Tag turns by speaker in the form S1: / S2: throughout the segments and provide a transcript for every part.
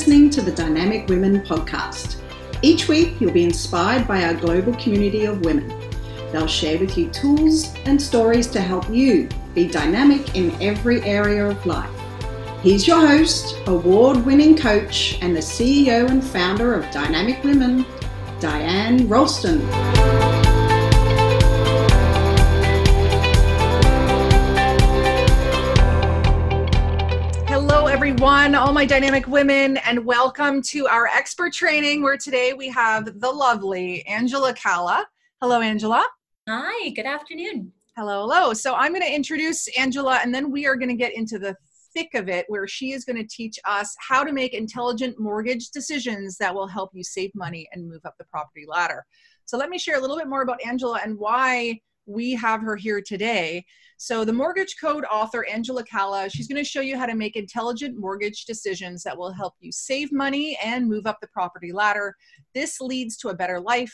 S1: listening to the Dynamic Women podcast. Each week, you'll be inspired by our global community of women. They'll share with you tools and stories to help you be dynamic in every area of life. He's your host, award winning coach, and the CEO and founder of Dynamic Women, Diane Rolston.
S2: Everyone, all my dynamic women, and welcome to our expert training where today we have the lovely Angela Calla. Hello, Angela.
S3: Hi, good afternoon.
S2: Hello, hello. So I'm going to introduce Angela, and then we are going to get into the thick of it where she is going to teach us how to make intelligent mortgage decisions that will help you save money and move up the property ladder. So let me share a little bit more about Angela and why we have her here today. So the mortgage code author, Angela Calla, she's going to show you how to make intelligent mortgage decisions that will help you save money and move up the property ladder. This leads to a better life,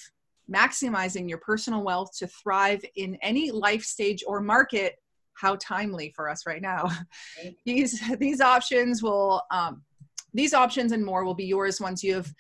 S2: maximizing your personal wealth to thrive in any life stage or market. How timely for us right now. these, these options will, um, these options and more will be yours once you have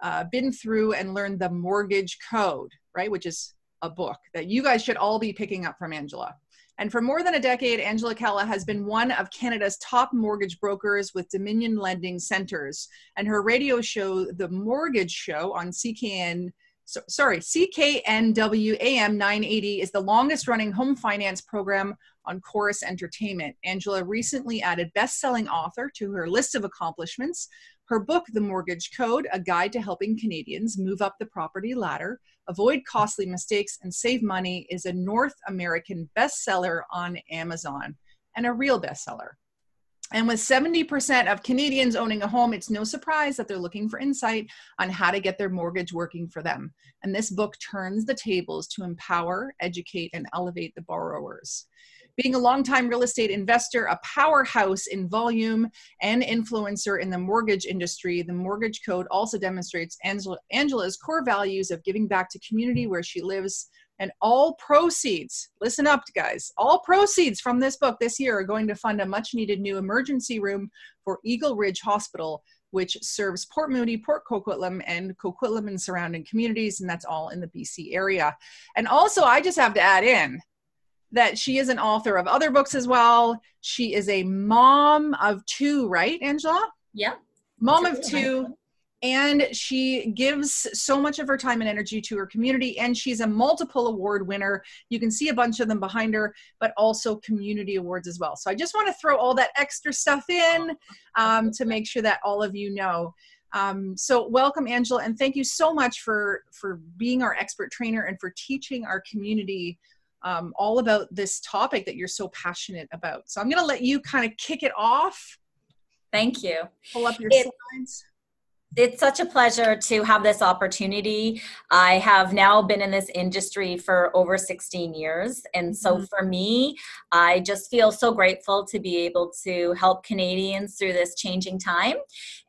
S2: uh, been through and learned the mortgage code, right? Which is a book that you guys should all be picking up from Angela. And for more than a decade, Angela Calla has been one of Canada's top mortgage brokers with Dominion Lending Centers. And her radio show, The Mortgage Show on CKN, so, sorry, CKNW AM 980 is the longest running home finance program on Corus Entertainment. Angela recently added best selling author to her list of accomplishments. Her book, The Mortgage Code A Guide to Helping Canadians Move Up the Property Ladder, Avoid Costly Mistakes, and Save Money, is a North American bestseller on Amazon and a real bestseller. And with 70% of Canadians owning a home, it's no surprise that they're looking for insight on how to get their mortgage working for them. And this book turns the tables to empower, educate, and elevate the borrowers. Being a longtime real estate investor, a powerhouse in volume, and influencer in the mortgage industry, the Mortgage Code also demonstrates Angela, Angela's core values of giving back to community where she lives. And all proceeds, listen up, guys, all proceeds from this book this year are going to fund a much needed new emergency room for Eagle Ridge Hospital, which serves Port Moody, Port Coquitlam, and Coquitlam and surrounding communities, and that's all in the BC area. And also, I just have to add in that she is an author of other books as well. She is a mom of two, right, Angela?
S3: Yeah.
S2: Mom of two. And she gives so much of her time and energy to her community. And she's a multiple award winner. You can see a bunch of them behind her, but also community awards as well. So I just want to throw all that extra stuff in um, to make sure that all of you know. Um, so welcome, Angela, and thank you so much for for being our expert trainer and for teaching our community um, all about this topic that you're so passionate about. So I'm going to let you kind of kick it off.
S3: Thank you.
S2: Pull up your it, slides
S3: it's such a pleasure to have this opportunity. I have now been in this industry for over 16 years. And so mm-hmm. for me, I just feel so grateful to be able to help Canadians through this changing time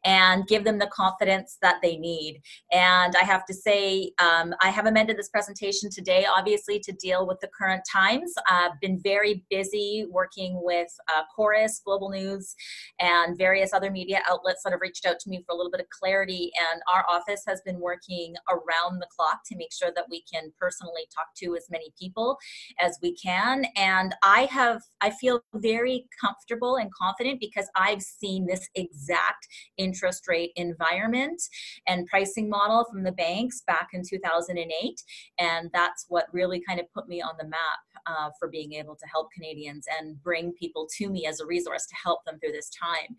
S3: and give them the confidence that they need. And I have to say, um, I have amended this presentation today, obviously, to deal with the current times. I've been very busy working with uh, Corus, Global News, and various other media outlets that have reached out to me for a little bit of clarity. And our office has been working around the clock to make sure that we can personally talk to as many people as we can. And I have, I feel very comfortable and confident because I've seen this exact in interest rate environment and pricing model from the banks back in 2008. And that's what really kind of put me on the map uh, for being able to help Canadians and bring people to me as a resource to help them through this time.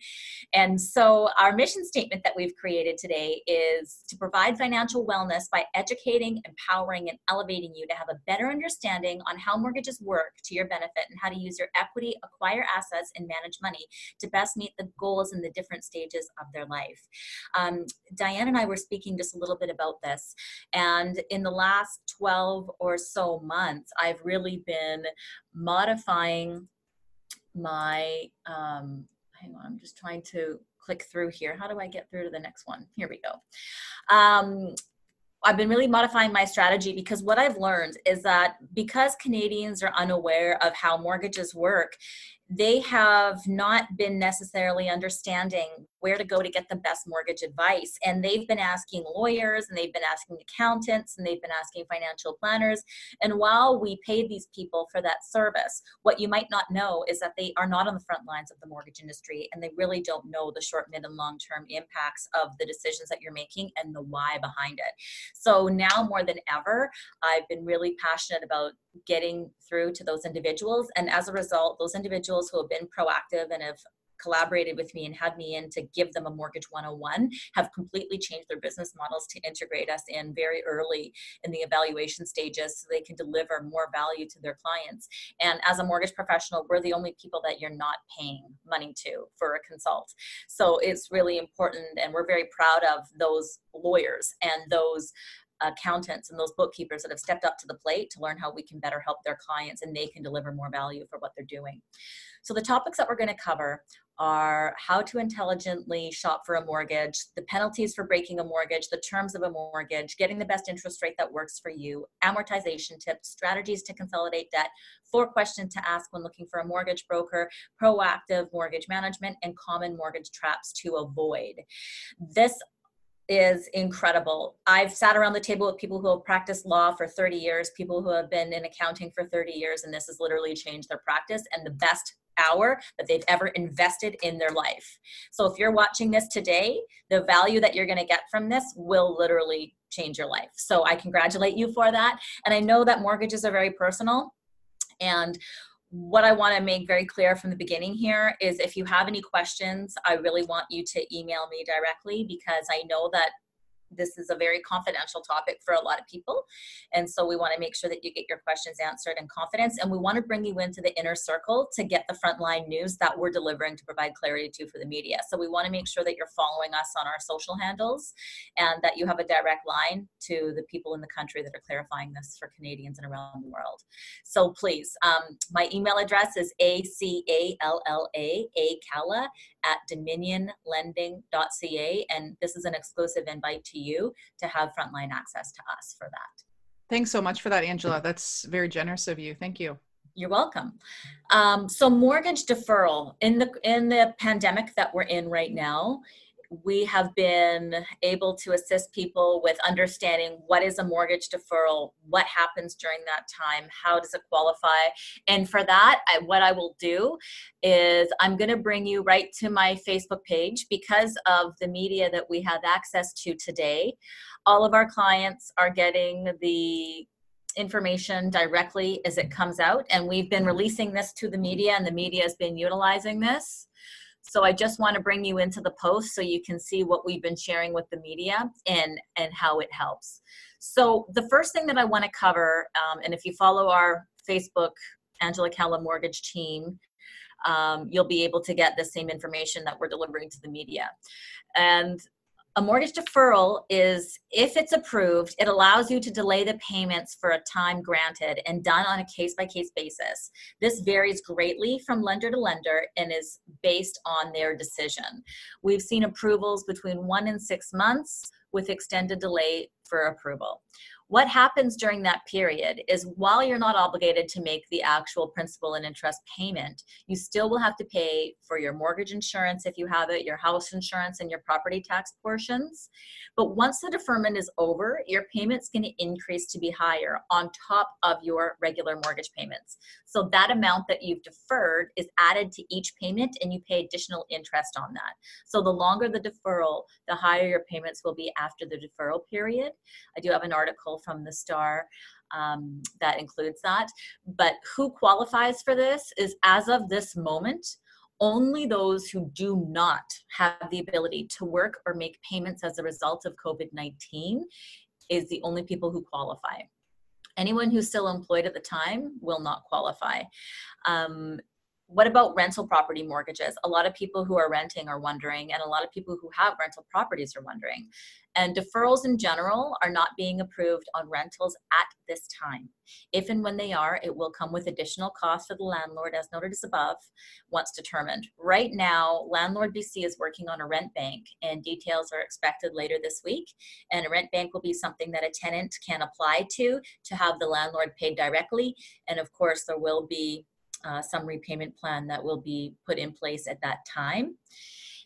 S3: And so, our mission statement that we've created today is to provide financial wellness by educating, empowering, and elevating you to have a better understanding on how mortgages work to your benefit and how to use your equity, acquire assets, and manage money to best meet the goals in the different stages of their life. Um, Diane and I were speaking just a little bit about this, and in the last 12 or so months, I've really been been modifying my, um, hang on, I'm just trying to click through here. How do I get through to the next one? Here we go. Um, I've been really modifying my strategy because what I've learned is that because Canadians are unaware of how mortgages work, they have not been necessarily understanding where to go to get the best mortgage advice. And they've been asking lawyers and they've been asking accountants and they've been asking financial planners. And while we pay these people for that service, what you might not know is that they are not on the front lines of the mortgage industry and they really don't know the short, mid, and long term impacts of the decisions that you're making and the why behind it. So now more than ever, I've been really passionate about getting through to those individuals. And as a result, those individuals who have been proactive and have collaborated with me and had me in to give them a mortgage 101 have completely changed their business models to integrate us in very early in the evaluation stages so they can deliver more value to their clients and as a mortgage professional we're the only people that you're not paying money to for a consult so it's really important and we're very proud of those lawyers and those accountants and those bookkeepers that have stepped up to the plate to learn how we can better help their clients and they can deliver more value for what they're doing. So, the topics that we're going to cover are how to intelligently shop for a mortgage, the penalties for breaking a mortgage, the terms of a mortgage, getting the best interest rate that works for you, amortization tips, strategies to consolidate debt, four questions to ask when looking for a mortgage broker, proactive mortgage management, and common mortgage traps to avoid. This is incredible. I've sat around the table with people who have practiced law for 30 years, people who have been in accounting for 30 years, and this has literally changed their practice and the best hour that they've ever invested in their life. So if you're watching this today, the value that you're going to get from this will literally change your life. So I congratulate you for that. And I know that mortgages are very personal. And what I want to make very clear from the beginning here is if you have any questions, I really want you to email me directly because I know that this is a very confidential topic for a lot of people. And so we want to make sure that you get your questions answered in confidence. And we want to bring you into the inner circle to get the frontline news that we're delivering to provide clarity to for the media. So we want to make sure that you're following us on our social handles and that you have a direct line to the people in the country that are clarifying this for Canadians and around the world. So please, um, my email address is A-C-A-L-L-A, A-Calla at dominionlending.ca. And this is an exclusive invite to you to have frontline access to us for that.
S2: Thanks so much for that, Angela. That's very generous of you. Thank you.
S3: You're welcome. Um, so mortgage deferral in the in the pandemic that we're in right now, we have been able to assist people with understanding what is a mortgage deferral, what happens during that time, how does it qualify. And for that, I, what I will do is I'm going to bring you right to my Facebook page because of the media that we have access to today. All of our clients are getting the information directly as it comes out, and we've been releasing this to the media, and the media has been utilizing this. So I just want to bring you into the post so you can see what we've been sharing with the media and, and how it helps. So the first thing that I want to cover, um, and if you follow our Facebook Angela Calla Mortgage team, um, you'll be able to get the same information that we're delivering to the media. And a mortgage deferral is, if it's approved, it allows you to delay the payments for a time granted and done on a case by case basis. This varies greatly from lender to lender and is based on their decision. We've seen approvals between one and six months with extended delay for approval. What happens during that period is while you're not obligated to make the actual principal and interest payment, you still will have to pay for your mortgage insurance if you have it, your house insurance, and your property tax portions. But once the deferment is over, your payment's going to increase to be higher on top of your regular mortgage payments. So that amount that you've deferred is added to each payment and you pay additional interest on that. So the longer the deferral, the higher your payments will be after the deferral period. I do have an article from the Star um, that includes that. But who qualifies for this is as of this moment, only those who do not have the ability to work or make payments as a result of COVID 19 is the only people who qualify. Anyone who's still employed at the time will not qualify. Um, what about rental property mortgages? A lot of people who are renting are wondering, and a lot of people who have rental properties are wondering. And deferrals in general are not being approved on rentals at this time. If and when they are, it will come with additional costs for the landlord, as noted as above, once determined. Right now, Landlord BC is working on a rent bank, and details are expected later this week. And a rent bank will be something that a tenant can apply to to have the landlord paid directly. And of course, there will be uh, some repayment plan that will be put in place at that time.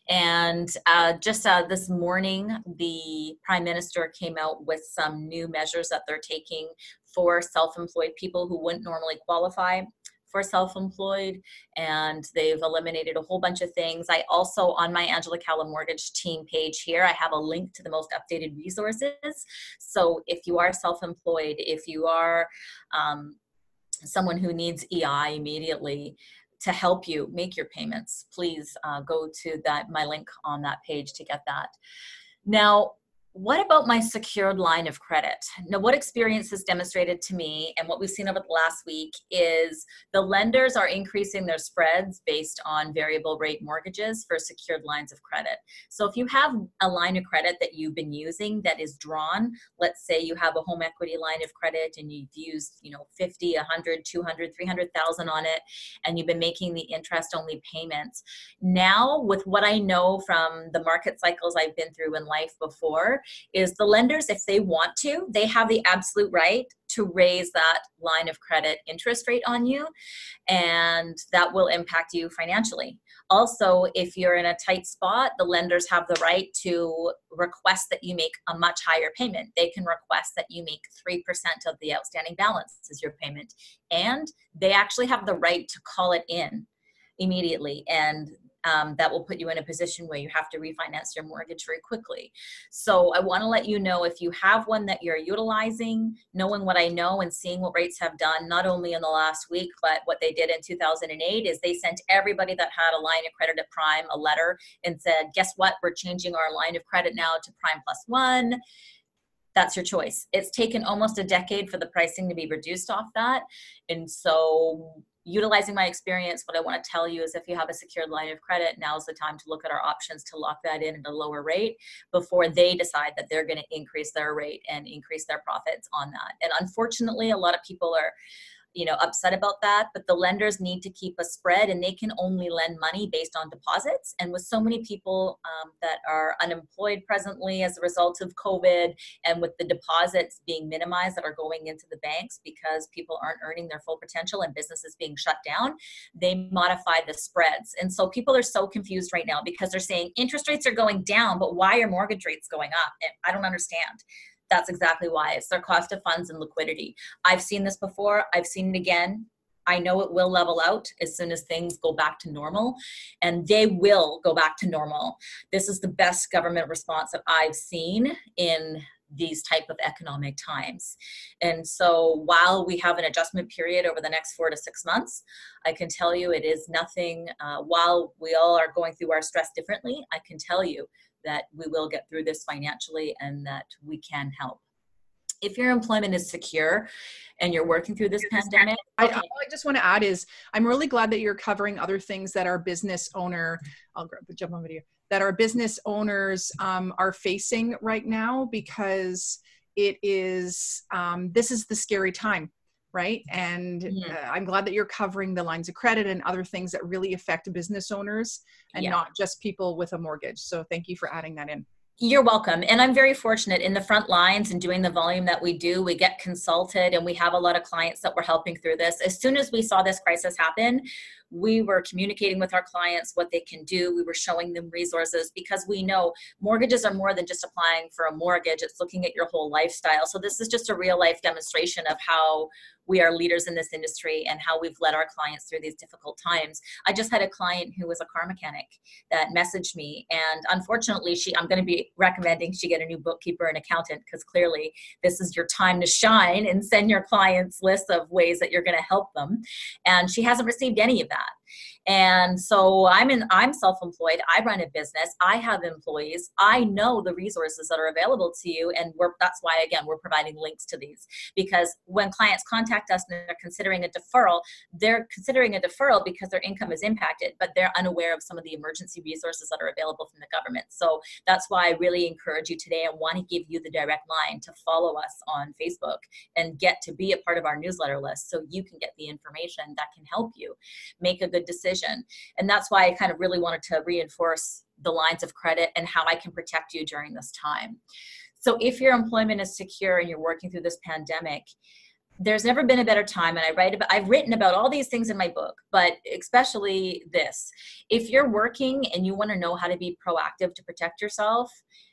S3: And uh, just uh, this morning, the Prime Minister came out with some new measures that they're taking for self employed people who wouldn't normally qualify for self-employed and they've eliminated a whole bunch of things i also on my angela calla mortgage team page here i have a link to the most updated resources so if you are self-employed if you are um, someone who needs ei immediately to help you make your payments, please uh, go to that my link on that page to get that. Now, what about my secured line of credit? Now, what experience has demonstrated to me and what we've seen over the last week is the lenders are increasing their spreads based on variable rate mortgages for secured lines of credit. So, if you have a line of credit that you've been using that is drawn, let's say you have a home equity line of credit and you've used, you know, 50, 100, 200, 300,000 on it, and you've been making the interest only payments. Now, with what I know from the market cycles I've been through in life before, is the lenders, if they want to, they have the absolute right to raise that line of credit interest rate on you, and that will impact you financially. Also, if you're in a tight spot, the lenders have the right to request that you make a much higher payment. They can request that you make 3% of the outstanding balance as your payment, and they actually have the right to call it in immediately and um, that will put you in a position where you have to refinance your mortgage very quickly. So I want to let you know if you have one that you're utilizing, knowing what I know and seeing what rates have done, not only in the last week, but what they did in 2008 is they sent everybody that had a line of credit at Prime a letter and said, guess what? We're changing our line of credit now to Prime Plus One that's your choice. It's taken almost a decade for the pricing to be reduced off that. And so utilizing my experience, what I want to tell you is if you have a secured line of credit, now's the time to look at our options to lock that in at a lower rate before they decide that they're going to increase their rate and increase their profits on that. And unfortunately, a lot of people are you know upset about that but the lenders need to keep a spread and they can only lend money based on deposits. And with so many people um, that are unemployed presently as a result of covid and with the deposits being minimized that are going into the banks because people aren't earning their full potential and businesses being shut down they modify the spreads. And so people are so confused right now because they're saying interest rates are going down but why are mortgage rates going up? And i don't understand that's exactly why it's their cost of funds and liquidity. I've seen this before, I've seen it again. I know it will level out as soon as things go back to normal, and they will go back to normal. This is the best government response that I've seen in these type of economic times and so while we have an adjustment period over the next four to six months i can tell you it is nothing uh, while we all are going through our stress differently i can tell you that we will get through this financially and that we can help. If your employment is secure and you're working through this pandemic,
S2: I, all I just want to add is I'm really glad that you're covering other things that our business owner, I'll jump on video, that our business owners um, are facing right now because it is um, this is the scary time right? And uh, I'm glad that you're covering the lines of credit and other things that really affect business owners and yeah. not just people with a mortgage. So thank you for adding that in.
S3: You're welcome. And I'm very fortunate in the front lines and doing the volume that we do. We get consulted and we have a lot of clients that we're helping through this. As soon as we saw this crisis happen, we were communicating with our clients what they can do. We were showing them resources because we know mortgages are more than just applying for a mortgage, it's looking at your whole lifestyle. So, this is just a real life demonstration of how we are leaders in this industry and how we've led our clients through these difficult times. I just had a client who was a car mechanic that messaged me, and unfortunately, she I'm going to be recommending she get a new bookkeeper and accountant because clearly this is your time to shine and send your clients lists of ways that you're going to help them. And she hasn't received any of that that and so i'm in i'm self-employed. I run a business. I have employees. I know the resources that are available to you and we're that's why again we're providing links to these. Because when clients contact us and they're considering a deferral they're considering a deferral because their income is impacted but they're unaware of some of the emergency resources that are available from the government. So that's why i really encourage you today. I want to give you the direct line to follow us on facebook and get to be a part of our newsletter list so you can get the information that can help you make a good decision. And that's why I kind of really wanted to reinforce the lines of credit and how I can protect you during this time. So if your employment is secure and you're working through this pandemic, there's never been a better time. And i write about i've written about all these things in my book but especially this. If you're working and you want to know how to be proactive to protect yourself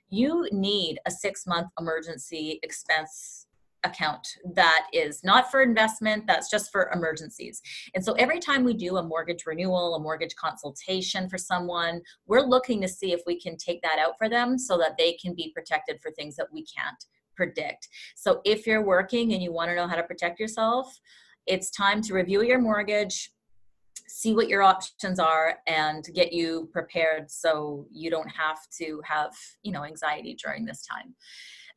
S3: you need a six month emergency expense account that is not for investment that's just for emergencies. And so every time we do a mortgage renewal a mortgage consultation for someone we're looking to see if we can take that out for them so that they can be protected for things that we can't predict. So if you're working and you want to know how to protect yourself it's time to review your mortgage see what your options are and get you prepared so you don't have to have you know anxiety during this time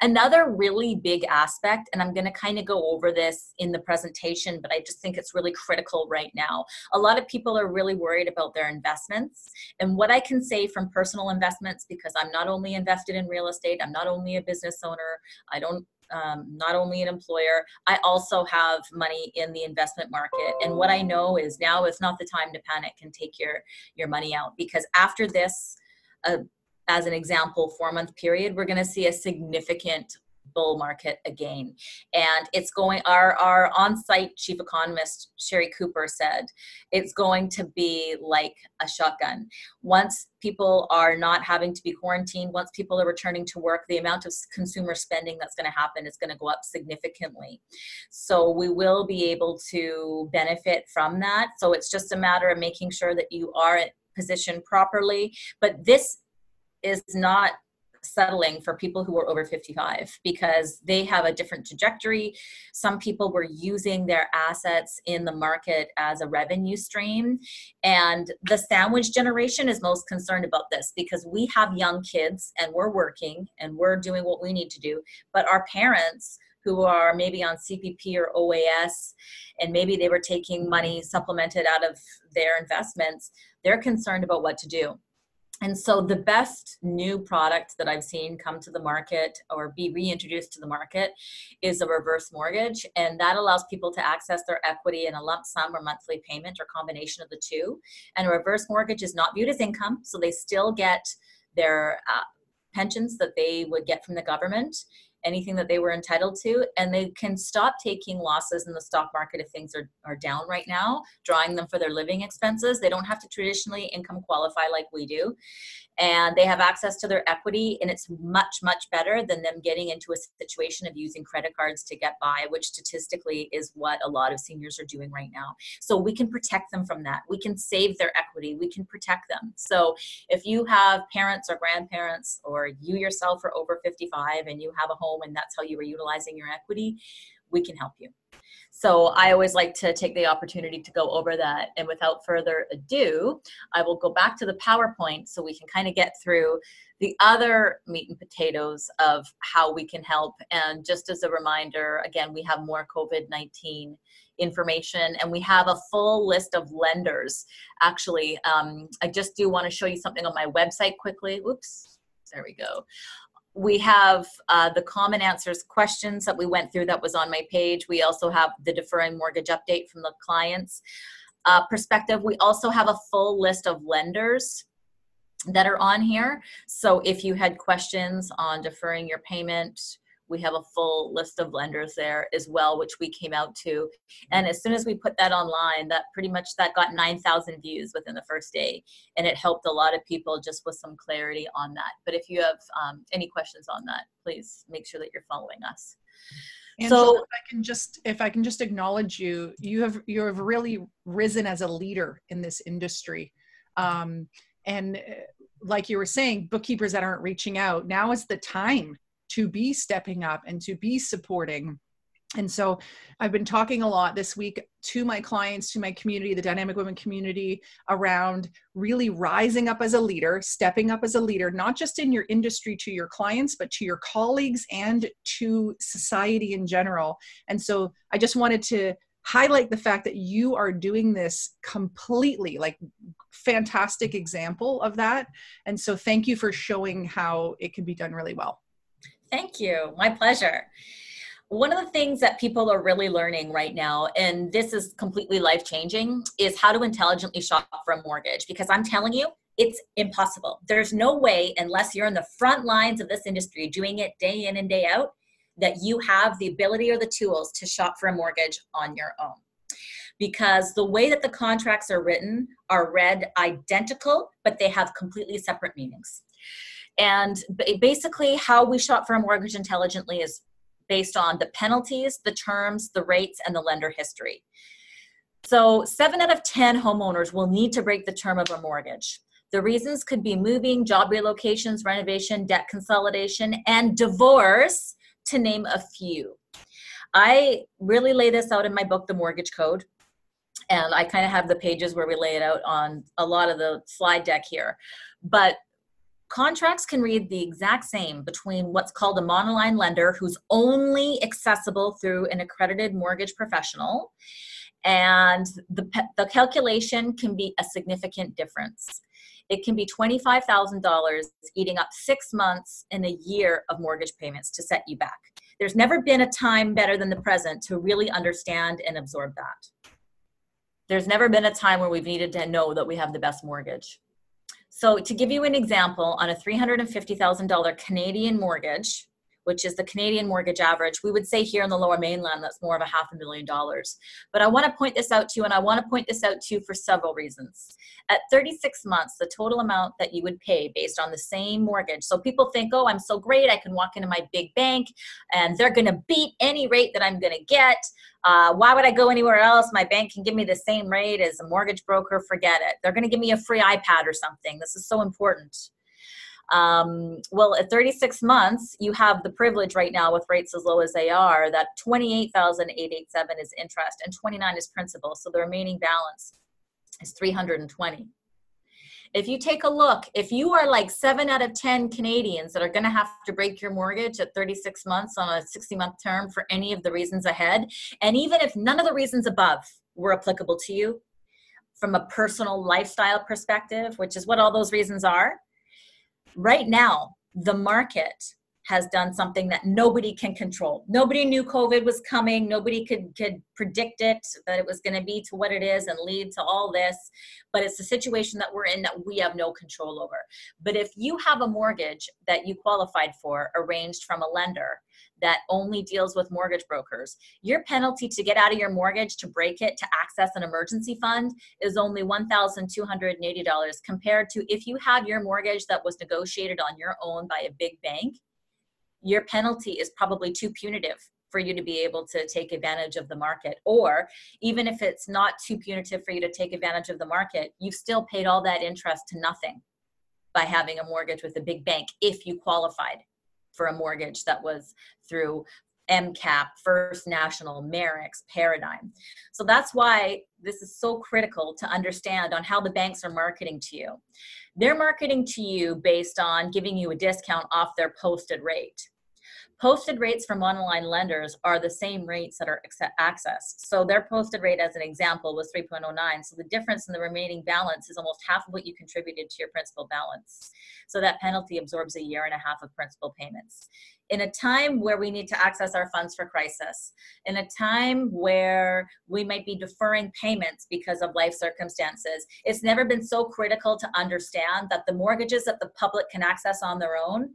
S3: Another really big aspect, and I'm going to kind of go over this in the presentation, but I just think it's really critical right now. A lot of people are really worried about their investments. And what I can say from personal investments, because I'm not only invested in real estate, I'm not only a business owner, I don't um, not only an employer, I also have money in the investment market. And what I know is now is not the time to panic and take your your money out because after this, uh, as an example, four month period, we're going to see a significant bull market again. And it's going, our, our on site chief economist, Sherry Cooper, said it's going to be like a shotgun. Once people are not having to be quarantined, once people are returning to work, the amount of consumer spending that's going to happen is going to go up significantly. So we will be able to benefit from that. So it's just a matter of making sure that you are positioned properly. But this is not settling for people who are over 55 because they have a different trajectory. Some people were using their assets in the market as a revenue stream. And the sandwich generation is most concerned about this because we have young kids and we're working and we're doing what we need to do. But our parents, who are maybe on CPP or OAS, and maybe they were taking money supplemented out of their investments, they're concerned about what to do and so the best new product that I've seen come to the market or be reintroduced to the market is a reverse mortgage. And that allows people to access their equity in a lump sum or monthly payment or combination of the two. And a reverse mortgage is not viewed as income, so they still get their uh, pensions that they would get from the government anything that they were entitled to and they can stop taking losses in the stock market if things are, are down right now drawing them for their living expenses. They don't have to traditionally income qualify like we do. And they have access to their equity and it's much much better than them getting into a situation of using credit cards to get by which statistically is what a lot of seniors are doing right now. So we can protect them from that. We can save their equity. We can protect them. So if you have parents or grandparents or you yourself are over 55 and you have a home and that's how you are utilizing your equity we can help you so I always like to take the opportunity to go over that. And without further ado, I will go back to the PowerPoint so we can kind of get through the other meat and potatoes of how we can help. And just as a reminder, again, we have more COVID 19 information and we have a full list of lenders. Actually, um, I just do want to show you something on my website quickly. Oops, there we go we have uh, the common answers questions that we went through that was on my page. We also have the deferring mortgage update from the client's uh, perspective. We also have a full list of lenders that are on here. So if you had questions on deferring your payment, we have a full list of lenders there as well which we came out to. And as soon as we put that online that pretty much that got 9000 views within the first day and it helped a lot of people just with some clarity on that. But if you have um, any questions on that please make sure that you're following us.
S2: Angela, so if I can just if I can just acknowledge you, you have you have really risen as a leader in this industry, um, and uh, like you were saying, bookkeepers that aren't reaching out now is the time to be stepping up and to be supporting and so I've been talking a lot this week to my clients, to my community, the dynamic women community, around really rising up as a leader, stepping up as a leader, not just in your industry to your clients, but to your colleagues and to society in general. And so I just wanted to highlight the fact that you are doing this completely like fantastic example of that. And so thank you for showing how it can be done really well.
S3: Thank you. My pleasure. One of the things that people are really learning right now, and this is completely life changing, is how to intelligently shop for a mortgage. Because I'm telling you, it's impossible. There's no way, unless you're in the front lines of this industry doing it day in and day out, that you have the ability or the tools to shop for a mortgage on your own. Because the way that the contracts are written are read identical, but they have completely separate meanings. And basically, how we shop for a mortgage intelligently is based on the penalties, the terms, the rates, and the lender history. So, seven out of 10 homeowners will need to break the term of a mortgage. The reasons could be moving, job relocations, renovation, debt consolidation, and divorce, to name a few. I really lay this out in my book, The Mortgage Code. And I kind of have the pages where we lay it out on a lot of the slide deck here. But contracts can read the exact same between what's called a monoline lender who's only accessible through an accredited mortgage professional and the, the calculation can be a significant difference it can be $25,000 eating up six months and a year of mortgage payments to set you back. There's never been a time better than the present to really understand and absorb that. There's never been a time where we've needed to know that we have the best mortgage. So, to give you an example, on a $350,000 Canadian mortgage, which is the Canadian mortgage average. We would say here in the lower mainland that's more of a half a million dollars. But I want to point this out to you, and I want to point this out to you for several reasons. At 36 months, the total amount that you would pay based on the same mortgage. So people think, oh, I'm so great, I can walk into my big bank and they're going to beat any rate that I'm going to get. Uh, why would I go anywhere else? My bank can give me the same rate as a mortgage broker. Forget it. They're going to give me a free iPad or something. This is so important. Um, well, at 36 months, you have the privilege right now with rates as low as they are that 28,887 is interest and 29 is principal. So the remaining balance is 320. If you take a look, if you are like seven out of 10 Canadians that are going to have to break your mortgage at 36 months on a 60 month term for any of the reasons ahead, and even if none of the reasons above were applicable to you from a personal lifestyle perspective, which is what all those reasons are, right now the market has done something that nobody can control. Nobody knew COVID was coming. Nobody could could predict it that it was going to be to what it is and lead to all this. But it's a situation that we're in that we have no control over. But if you have a mortgage that you qualified for arranged from a lender that only deals with mortgage brokers. Your penalty to get out of your mortgage to break it to access an emergency fund is only $1,280 compared to if you have your mortgage that was negotiated on your own by a big bank, your penalty is probably too punitive for you to be able to take advantage of the market. Or even if it's not too punitive for you to take advantage of the market, you've still paid all that interest to nothing by having a mortgage with a big bank if you qualified for a mortgage that was through MCAP, First National, Merix, Paradigm. So that's why this is so critical to understand on how the banks are marketing to you. They're marketing to you based on giving you a discount off their posted rate. Posted rates from online lenders are the same rates that are accessed. So their posted rate, as an example, was 3.09. So the difference in the remaining balance is almost half of what you contributed to your principal balance. So that penalty absorbs a year and a half of principal payments. In a time where we need to access our funds for crisis, in a time where we might be deferring payments because of life circumstances, it's never been so critical to understand that the mortgages that the public can access on their own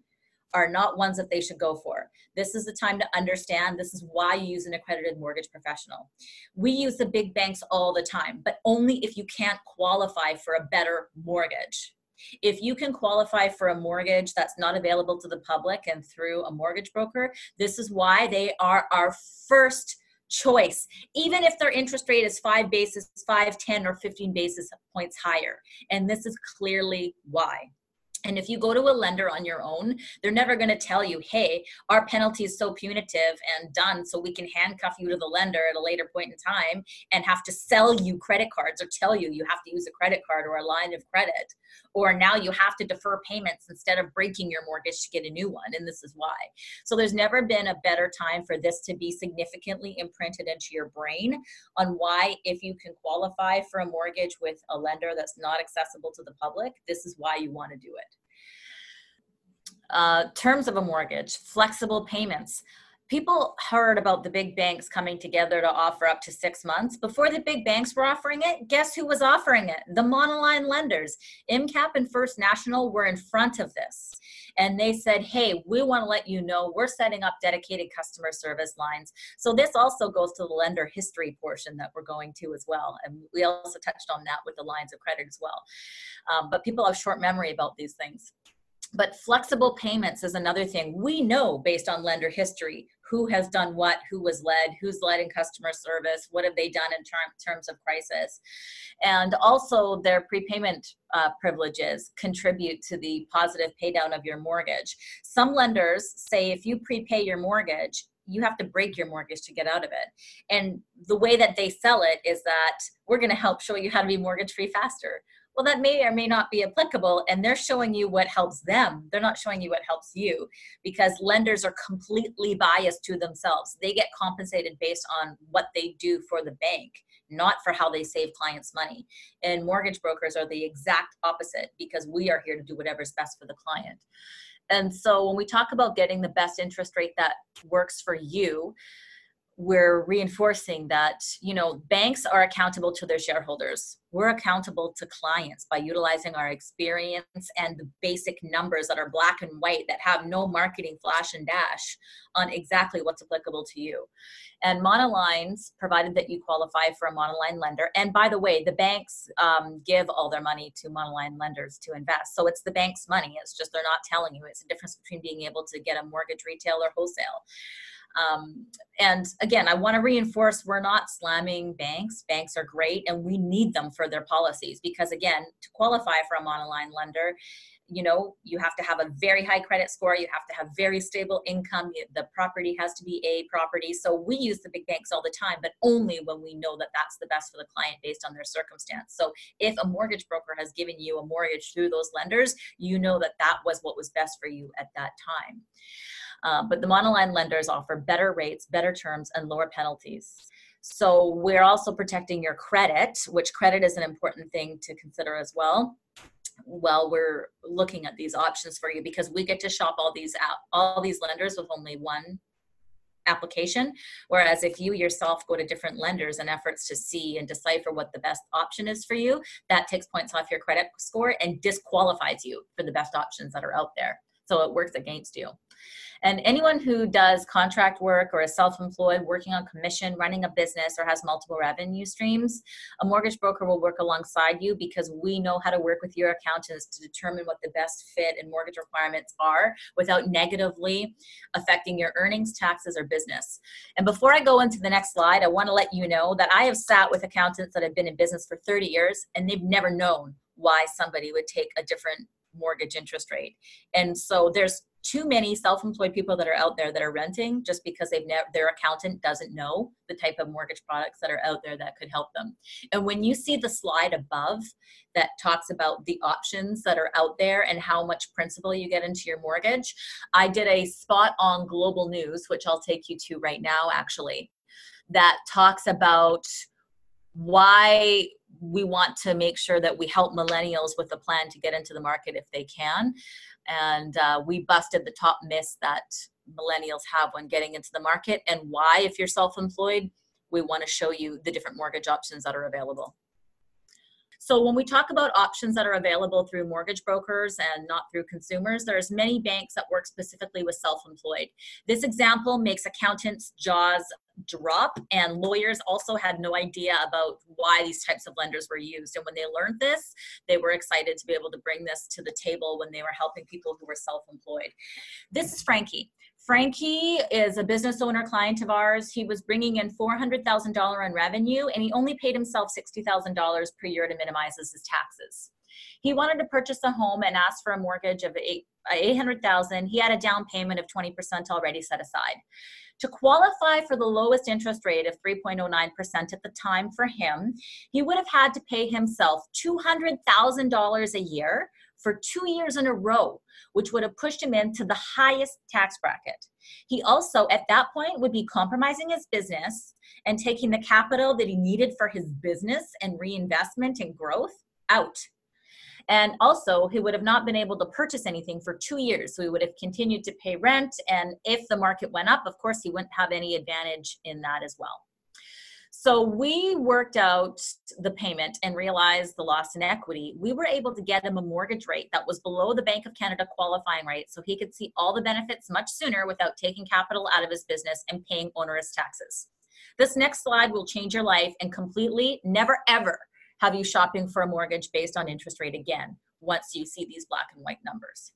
S3: are not ones that they should go for. This is the time to understand. This is why you use an accredited mortgage professional. We use the big banks all the time, but only if you can't qualify for a better mortgage. If you can qualify for a mortgage that's not available to the public and through a mortgage broker, this is why they are our first choice, even if their interest rate is five basis, five, 10, or 15 basis points higher. And this is clearly why. And if you go to a lender on your own, they're never going to tell you, hey, our penalty is so punitive and done, so we can handcuff you to the lender at a later point in time and have to sell you credit cards or tell you you have to use a credit card or a line of credit. Or now you have to defer payments instead of breaking your mortgage to get a new one. And this is why. So there's never been a better time for this to be significantly imprinted into your brain on why, if you can qualify for a mortgage with a lender that's not accessible to the public, this is why you want to do it uh, terms of a mortgage, flexible payments. people heard about the big banks coming together to offer up to six months. Before the big banks were offering it, guess who was offering it? The monoline lenders. MCAP and First National were in front of this. And they said, hey, we want to let you know we're setting up dedicated customer service lines. So this also goes to the lender history portion that we're going to as well. And we also touched on that with the lines of credit as well. Um, but people have short memory about these things. But flexible payments is another thing. We know based on lender history who has done what, who was led, who's led in customer service, what have they done in term, terms of crisis. And also their prepayment uh, privileges contribute to the positive paydown of your mortgage. Some lenders say if you prepay your mortgage, you have to break your mortgage to get out of it. And the way that they sell it is that we're going to help show you how to be mortgage free faster well that may or may not be applicable and they're showing you what helps them. They're not showing you what helps you because lenders are completely biased to themselves. They get compensated based on what they do for the bank not for how they save clients money. And mortgage brokers are the exact opposite because we are here to do whatever's best for the client. And so when we talk about getting the best interest rate that works for you we're reinforcing that you know banks are accountable to their shareholders. We're accountable to clients by utilizing our experience and the basic numbers that are black and white that have no marketing flash and dash on exactly what's applicable to you. And monolines provided that you qualify for a monoline lender and by the way the banks um, give all their money to monoline lenders to invest. So it's the bank's money. It's just they're not telling you. It's a difference between being able to get a mortgage retail or wholesale um, and again, I want to reinforce we're not slamming banks. Banks are great and we need them for their policies because, again, to qualify for a monoline lender, you know you have to have a very high credit score you have to have very stable income the property has to be a property. So we use the big banks all the time but only when we know that that's the best for the client based on their circumstance. So if a mortgage broker has given you a mortgage through those lenders you know that that was what was best for you at that time um, but the monoline lenders offer better rates, better terms, and lower penalties. So we're also protecting your credit, which credit is an important thing to consider as well while we're looking at these options for you because we get to shop all these out all these lenders with only one application whereas if you yourself go to different lenders and efforts to see and decipher what the best option is for you that takes points off your credit score and disqualifies you for the best options that are out there so it works against you and anyone who does contract work or is self employed, working on commission, running a business, or has multiple revenue streams, a mortgage broker will work alongside you because we know how to work with your accountants to determine what the best fit and mortgage requirements are without negatively affecting your earnings, taxes, or business. And before I go into the next slide, I want to let you know that I have sat with accountants that have been in business for 30 years and they've never known why somebody would take a different mortgage interest rate. And so there's too many self-employed people that are out there that are renting just because they've never their accountant doesn't know the type of mortgage products that are out there that could help them and when you see the slide above that talks about the options that are out there and how much principal you get into your mortgage i did a spot on global news which i'll take you to right now actually that talks about why we want to make sure that we help millennials with a plan to get into the market if they can and uh, we busted the top myths that millennials have when getting into the market and why if you're self-employed we want to show you the different mortgage options that are available so when we talk about options that are available through mortgage brokers and not through consumers, there's many banks that work specifically with self-employed. This example makes accountants' jaws drop and lawyers also had no idea about why these types of lenders were used and when they learned this they were excited to be able to bring this to the table when they were helping people who were self-employed this is frankie Frankie is a business owner client of ours. He was bringing in $400,000 in revenue and he only paid himself $60,000 per year to minimize his taxes. He wanted to purchase a home and asked for a mortgage of 800,000. Uh, he had a down payment of 20% already set aside. To qualify for the lowest interest rate of 3.09% at the time for him, he would have had to pay himself $200,000 a year for two years in a row, which would have pushed him into the highest tax bracket. He also, at that point, would be compromising his business and taking the capital that he needed for his business and reinvestment and growth out. And also, he would have not been able to purchase anything for two years. So he would have continued to pay rent. And if the market went up, of course, he wouldn't have any advantage in that as well. So we worked out the payment and realized the loss in equity. We were able to get him a mortgage rate that was below the Bank of Canada qualifying rate so he could see all the benefits much sooner without taking capital out of his business and paying onerous taxes. This next slide will change your life and completely never ever have you shopping for a mortgage based on interest rate again once you see these black and white numbers.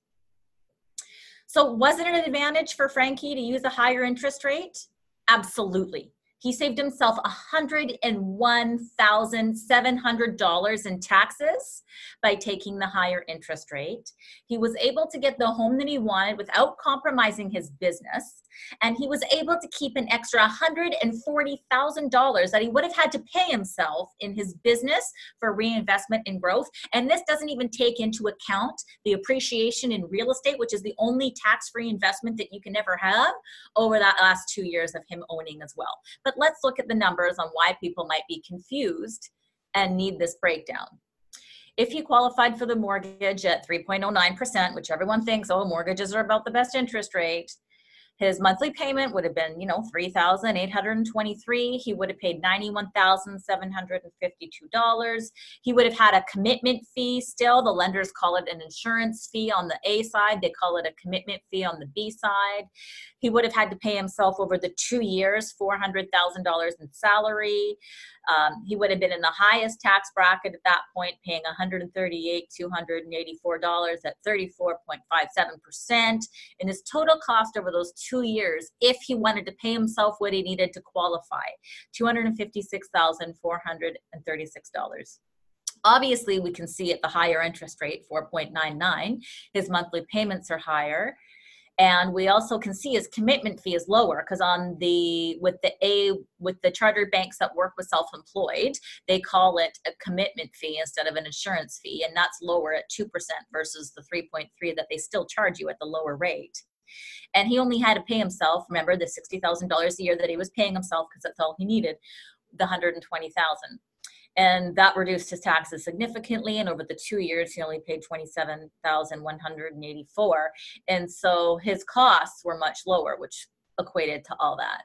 S3: So was it an advantage for Frankie to use a higher interest rate? Absolutely. He saved himself $101,700 in taxes by taking the higher interest rate. He was able to get the home that he wanted without compromising his business. And he was able to keep an extra $140,000 that he would have had to pay himself in his business for reinvestment and growth. And this doesn't even take into account the appreciation in real estate, which is the only tax free investment that you can ever have over that last two years of him owning as well. But let's look at the numbers on why people might be confused and need this breakdown. If you qualified for the mortgage at 3.09%, which everyone thinks, oh, mortgages are about the best interest rate, his monthly payment would have been, you know, 3,823. He would have paid $91,752. He would have had a commitment fee still. The lenders call it an insurance fee on the A side. They call it a commitment fee on the B side. He would have had to pay himself over the two years $400,000 in salary. Um, he would have been in the highest tax bracket at that point, paying $138,284 at 34.57%. And his total cost over those two years, if he wanted to pay himself what he needed to qualify, $256,436 obviously we can see at the higher interest rate 4.99 his monthly payments are higher and we also can see his commitment fee is lower because on the with the a with the chartered banks that work with self-employed they call it a commitment fee instead of an insurance fee and that's lower at 2% versus the 3.3 that they still charge you at the lower rate. And he only had to pay himself remember the $60000 a year that he was paying himself because that's all he needed the 120000 and that reduced his taxes significantly and over the two years he only paid 27184 and so his costs were much lower which equated to all that.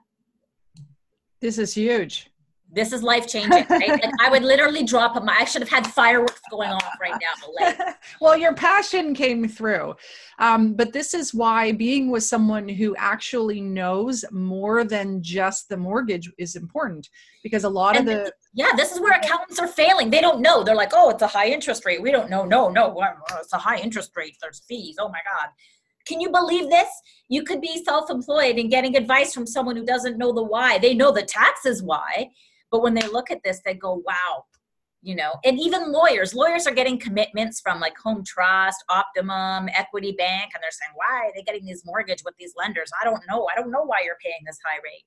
S2: This is huge
S3: this is life changing right? like i would literally drop them i should have had fireworks going off right now like,
S2: well your passion came through. Um, but this is why being with someone who actually knows more than just the mortgage is important because a lot of the
S3: yeah this is where accountants are failing. They don't know. They're like oh it's a high interest rate. We don't know. No no it's a high interest rate. There's fees. Oh my god. Can you believe this? You could be self employed and getting advice from someone who doesn't know the why. They know the taxes why, but when they look at this, they go, wow, you know, and even lawyers, lawyers are getting commitments from like Home Trust, Optimum, Equity Bank, and they're saying, why are they getting these mortgage with these lenders? I don't know. I don't know why you're paying this high rate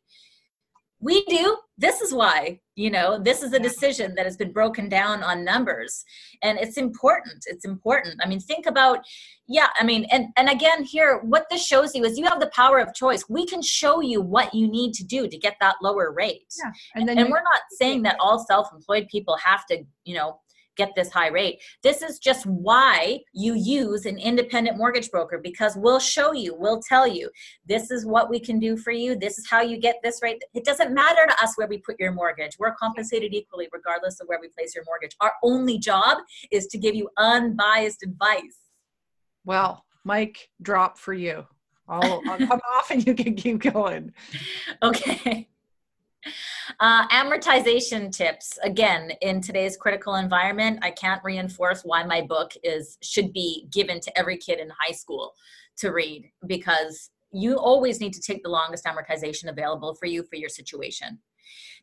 S3: we do. This is why you know this is a decision that has been broken down on numbers. And it's important. It's important. I mean think about yeah i mean and and again here what this shows you is you have the power of choice. We can show you what you need to do to get that lower rate. Yeah. and, then and we're not saying that all self-employed people have to you know get this high rate. This is just why you use an independent mortgage broker because we'll show you, we'll tell you, this is what we can do for you. This is how you get this rate. It doesn't matter to us where we put your mortgage. We're compensated equally regardless of where we place your mortgage. Our only job is to give you unbiased advice.
S2: Well, Mike, drop for you. I'll, I'll come off and you can keep going.
S3: Okay. Uh, amortization tips. Again, in today's critical environment, I can't reinforce why my book is should be given to every kid in high school to read because you always need to take the longest amortization available for you for your situation.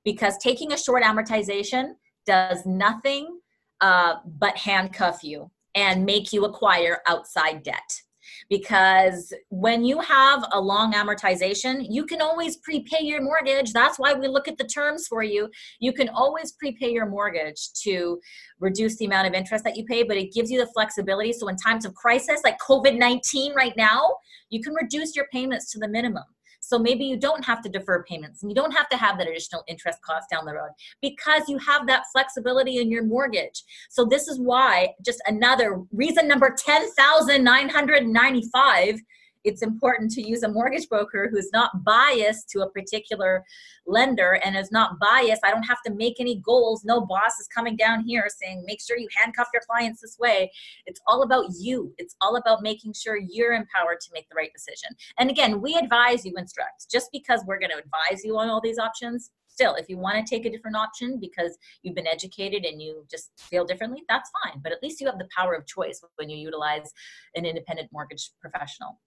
S3: Because taking a short amortization does nothing uh, but handcuff you and make you acquire outside debt because when you have a long amortization, you can always prepay your mortgage. That's why we look at the terms for you. You can always prepay your mortgage to reduce the amount of interest that you pay, but it gives you the flexibility. So in times of crisis like COVID 19 right now, you can reduce your payments to the minimum. So maybe you don't have to defer payments and you don't have to have that additional interest cost down the road because you have that flexibility in your mortgage. So this is why just another reason number 10,995 it's important to use a mortgage broker who's not biased to a particular lender and is not biased. I don't have to make any goals. No boss is coming down here saying, make sure you handcuff your clients this way. It's all about you. It's all about making sure you're empowered to make the right decision. And again, we advise you instruct. Just because we're going to advise you on all these options, still, if you want to take a different option because you've been educated and you just feel differently, that's fine. But at least you have the power of choice when you utilize an independent mortgage professional.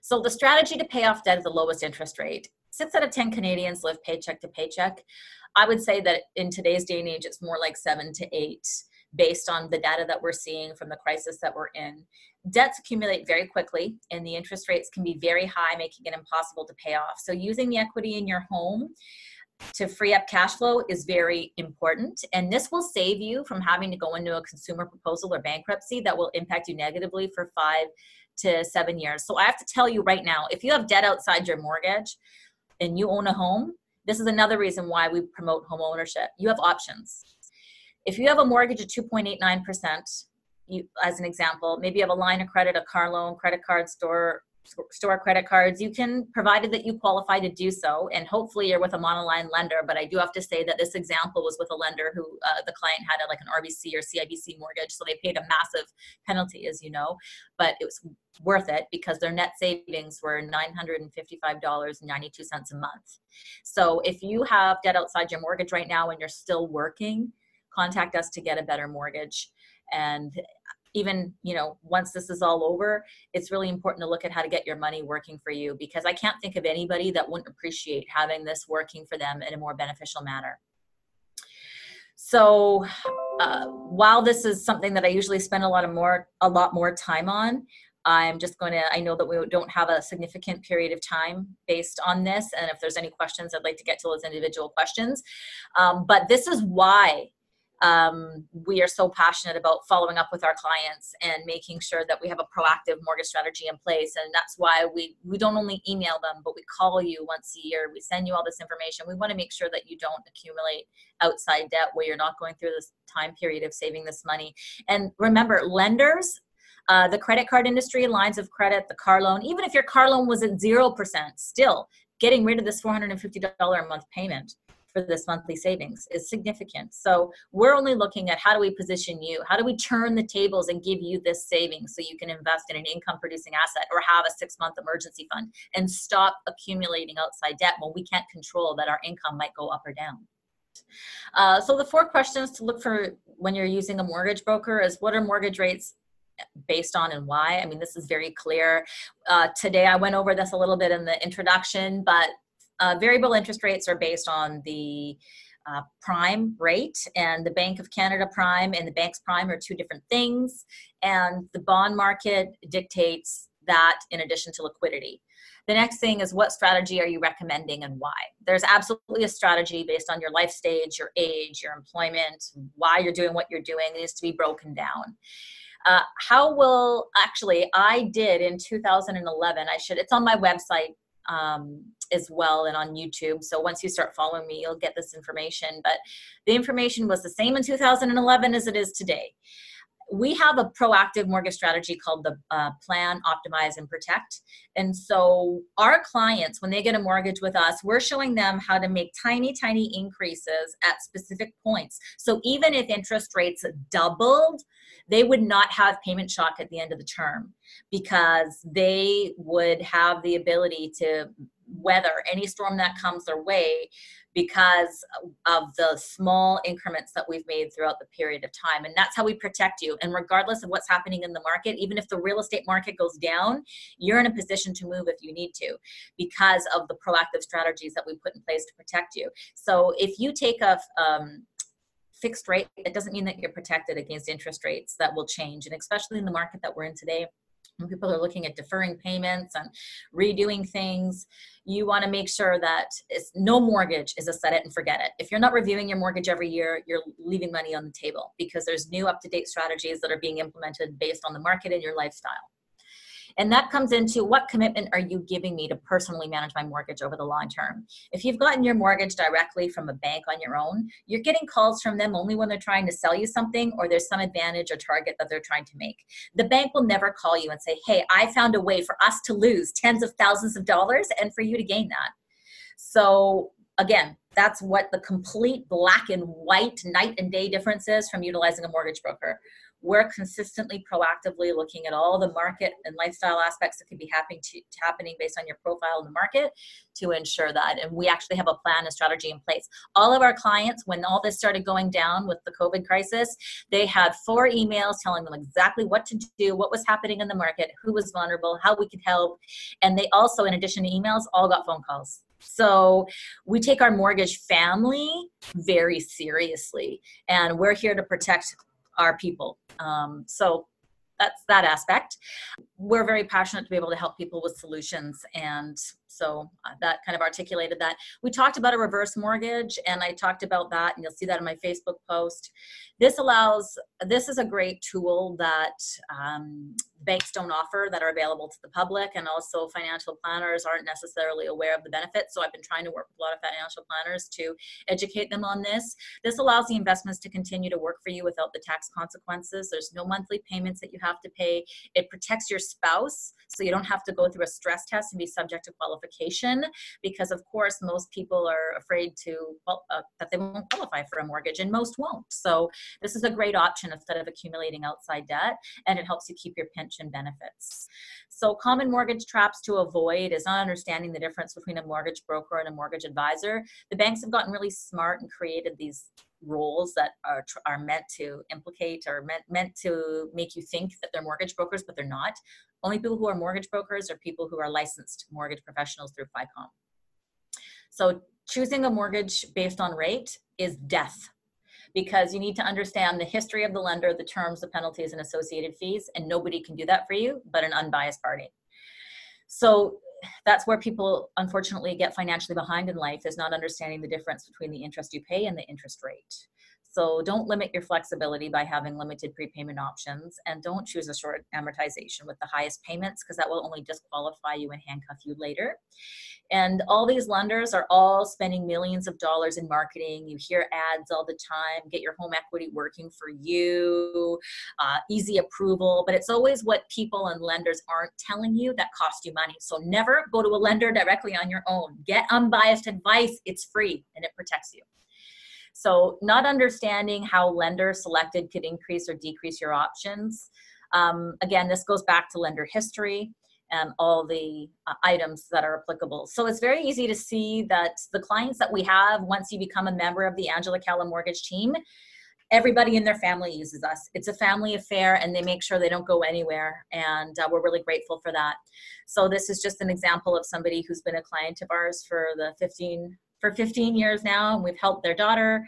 S3: So the strategy to pay off debt at the lowest interest rate. Six out of 10 Canadians live paycheck to paycheck. I would say that in today's day and age, it's more like seven to eight based on the data that we're seeing from the crisis that we're in. Debts accumulate very quickly, and the interest rates can be very high, making it impossible to pay off. So, using the equity in your home to free up cash flow is very important. And this will save you from having to go into a consumer proposal or bankruptcy that will impact you negatively for five to seven years. So I have to tell you right now if you have debt outside your mortgage and you own a home, this is another reason why we promote home ownership. You have options. If you have a mortgage at 2.89%, you, as an example, maybe you have a line of credit, a car loan, credit card, store store credit cards you can provided that you qualify to do so and hopefully you're with a monoline lender but i do have to say that this example was with a lender who uh, the client had a, like an rbc or cibc mortgage so they paid a massive penalty as you know but it was worth it because their net savings were $955.92 a month. So if you have debt outside your mortgage right now and you're still working contact us to get a better mortgage. And even you know once this is all over it's really important to look at how to get your money working for you because i can't think of anybody that wouldn't appreciate having this working for them in a more beneficial manner. So uh, while this is something that i usually spend a lot of more a lot more time on i'm just going to i know that we don't have a significant period of time based on this and if there's any questions i'd like to get to those individual questions. Um, but this is why um, we are so passionate about following up with our clients and making sure that we have a proactive mortgage strategy in place. And that's why we we don't only email them but we call you once a year. We send you all this information. We want to make sure that you don't accumulate outside debt where you're not going through this time period of saving this money. And remember lenders uh, the credit card industry lines of credit the car loan even if your car loan was at 0% still getting rid of this $450 a month payment for this monthly savings is significant. So we're only looking at how do we position you? How do we turn the tables and give you this savings so you can invest in an income producing asset or have a six month emergency fund and stop accumulating outside debt when we can't control that our income might go up or down. Uh, so the four questions to look for when you're using a mortgage broker is what are mortgage rates based on and why. I mean, this is very clear. Uh, today, I went over this a little bit in the introduction, but uh, variable interest rates are based on the uh, prime rate and the Bank of Canada prime and the bank's prime are two different things. And the bond market dictates that in addition to liquidity. The next thing is what strategy are you recommending and why? There's absolutely a strategy based on your life stage, your age, your employment, why you're doing what you're doing. It needs to be broken down. Uh, how will actually I did in 2011? I should. It's on my website um, as well and on YouTube. So once you start following me, you'll get this information. But the information was the same in 2011 as it is today. We have a proactive mortgage strategy called the uh, Plan, Optimize, and Protect. And so, our clients, when they get a mortgage with us, we're showing them how to make tiny, tiny increases at specific points. So, even if interest rates doubled, they would not have payment shock at the end of the term because they would have the ability to weather any storm that comes their way because of the small increments that we've made throughout the period of time. And that's how we protect you. And regardless of what's happening in the market, even if the real estate market goes down, you're in a position to move if you need to because of the proactive strategies that we put in place to protect you. So if you take a um, fixed rate, it doesn't mean that you're protected against interest rates that will change. And especially in the market that we're in today, people are looking at deferring payments and redoing things, you want to make sure that no mortgage is a set it and forget it. If you're not reviewing your mortgage every year, you're leaving money on the table because there's new up to date strategies that are being implemented based on the market and your lifestyle. And that comes into what commitment are you giving me to personally manage my mortgage over the long term? If you've gotten your mortgage directly from a bank on your own, you're getting calls from them only when they're trying to sell you something or there's some advantage or target that they're trying to make. The bank will never call you and say, hey, I found a way for us to lose tens of thousands of dollars and for you to gain that. So again, that's what the complete black and white night and day difference is from utilizing a mortgage broker we're consistently proactively looking at all the market and lifestyle aspects that could be happening to, happening based on your profile in the market to ensure that. And we actually have a plan and strategy in place. All of our clients when all this started going down with the covid crisis they had four emails telling them exactly what to do what was happening in the market who was vulnerable how we could help. And they also in addition to emails all got phone calls. So we take our mortgage family very seriously and we're here to protect our people. Um, so that's that aspect. We're very passionate to be able to help people with solutions and so uh, that kind of articulated that. We talked about a reverse mortgage, and I talked about that, and you'll see that in my Facebook post. This allows, this is a great tool that um, banks don't offer that are available to the public, and also financial planners aren't necessarily aware of the benefits. So I've been trying to work with a lot of financial planners to educate them on this. This allows the investments to continue to work for you without the tax consequences. There's no monthly payments that you have to pay. It protects your spouse, so you don't have to go through a stress test and be subject to qualification qualification because of course most people are afraid to well, uh, that they won't qualify for a mortgage and most won't. So this is a great option instead of accumulating outside debt and it helps you keep your pension benefits. So common mortgage traps to avoid is not understanding the difference between a mortgage broker and a mortgage advisor. The banks have gotten really smart and created these roles that are, are meant to implicate or meant, meant to make you think that they're mortgage brokers, but they're not. Only people who are mortgage brokers are people who are licensed mortgage professionals through FICOM. So choosing a mortgage based on rate is death because you need to understand the history of the lender, the terms, the penalties, and associated fees, and nobody can do that for you but an unbiased party. So that's where people unfortunately get financially behind in life is not understanding the difference between the interest you pay and the interest rate. So don't limit your flexibility by having limited prepayment options and don't choose a short amortization with the highest payments because that will only disqualify you and handcuff you later. And all these lenders are all spending millions of dollars in marketing. You hear ads all the time, get your home equity working for you, uh, easy approval, but it's always what people and lenders aren't telling you that cost you money. So never go to a lender directly on your own. Get unbiased advice, it's free and it protects you. So, not understanding how lender selected could increase or decrease your options. Um, again, this goes back to lender history and all the uh, items that are applicable. So it's very easy to see that the clients that we have, once you become a member of the Angela Calla Mortgage team, everybody in their family uses us. It's a family affair and they make sure they don't go anywhere. And uh, we're really grateful for that. So this is just an example of somebody who's been a client of ours for the 15 for 15 years now, and we've helped their daughter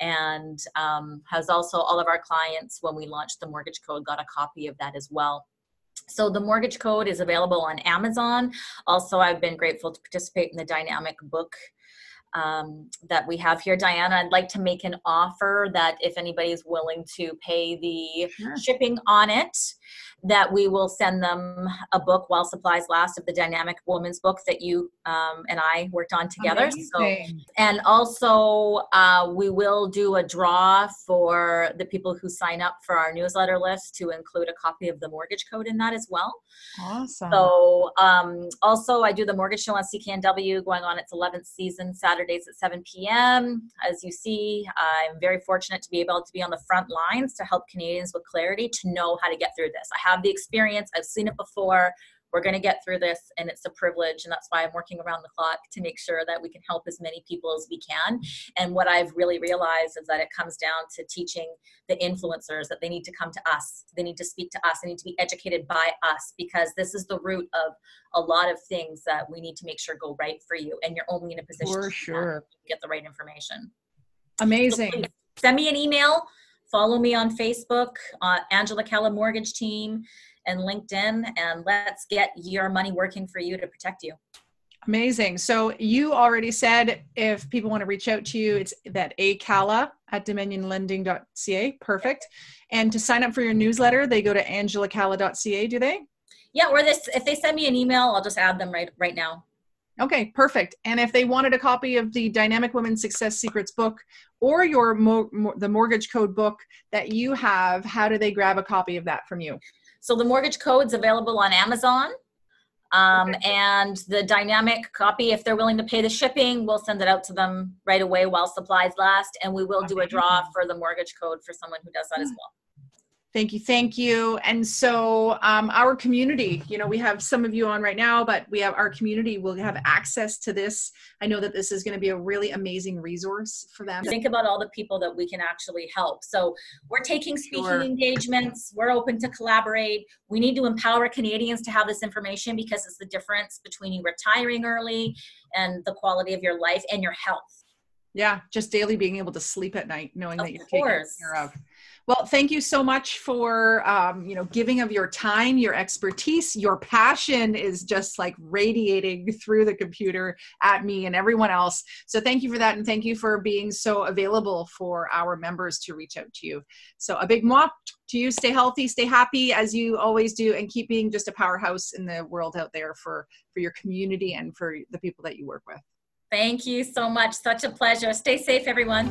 S3: and um, has also all of our clients when we launched the mortgage code got a copy of that as well so the mortgage code is available on amazon also i've been grateful to participate in the dynamic book um, that we have here. Diana, I'd like to make an offer that if anybody is willing to pay the sure. shipping on it, that we will send them a book while supplies last of the dynamic woman's book that you um, and i worked on together. Amazing. so and also uh, we will do a draw for the people who sign up for our newsletter list to include a copy of the mortgage code in that as well.
S2: Awesome.
S3: So um, also i do the mortgage show on cknw going on its 11th season saturdays at 7 p.m as you see i'm very fortunate to be able to be on the front lines to help canadians with clarity to know how to get through this. I have have the experience, I've seen it before. We're going to get through this, and it's a privilege. And that's why I'm working around the clock to make sure that we can help as many people as we can. And what I've really realized is that it comes down to teaching the influencers that they need to come to us, they need to speak to us, they need to be educated by us, because this is the root of a lot of things that we need to make sure go right for you. And you're only in a position
S2: for sure.
S3: to get the right information.
S2: Amazing. So
S3: send me an email follow me on Facebook, uh, Angela Calla Mortgage Team, and LinkedIn, and let's get your money working for you to protect you.
S2: Amazing. So you already said if people want to reach out to you, it's that a calla at dominionlending.ca. Perfect. And to sign up for your newsletter, they go to angelacalla.ca, do they?
S3: Yeah, or this if they send me an email, I'll just add them right right now.
S2: Okay, perfect. And if they wanted a copy of the Dynamic Women Success Secrets book or your mo- mo- the mortgage code book that you have, how do they grab a copy of that from you?
S3: So the mortgage code's available on Amazon. Um, okay. And the dynamic copy, if they're willing to pay the shipping, we'll send it out to them right away while supplies last. And we will do a draw for the mortgage code for someone who does that as well.
S2: Thank you. Thank you. And so, um, our community, you know, we have some of you on right now, but we have our community will have access to this. I know that this is going to be a really amazing resource for them.
S3: Think about all the people that we can actually help. So, we're taking speaking sure. engagements, we're open to collaborate. We need to empower Canadians to have this information because it's the difference between you retiring early and the quality of your life and your health.
S2: Yeah, just daily being able to sleep at night, knowing of that you're course. taken care of. Well, thank you so much for um, you know giving of your time, your expertise, your passion is just like radiating through the computer at me and everyone else. So thank you for that, and thank you for being so available for our members to reach out to you. So a big mwah to you. Stay healthy, stay happy as you always do, and keep being just a powerhouse in the world out there for for your community and for the people that you work with.
S3: Thank you so much. Such a pleasure. Stay safe, everyone.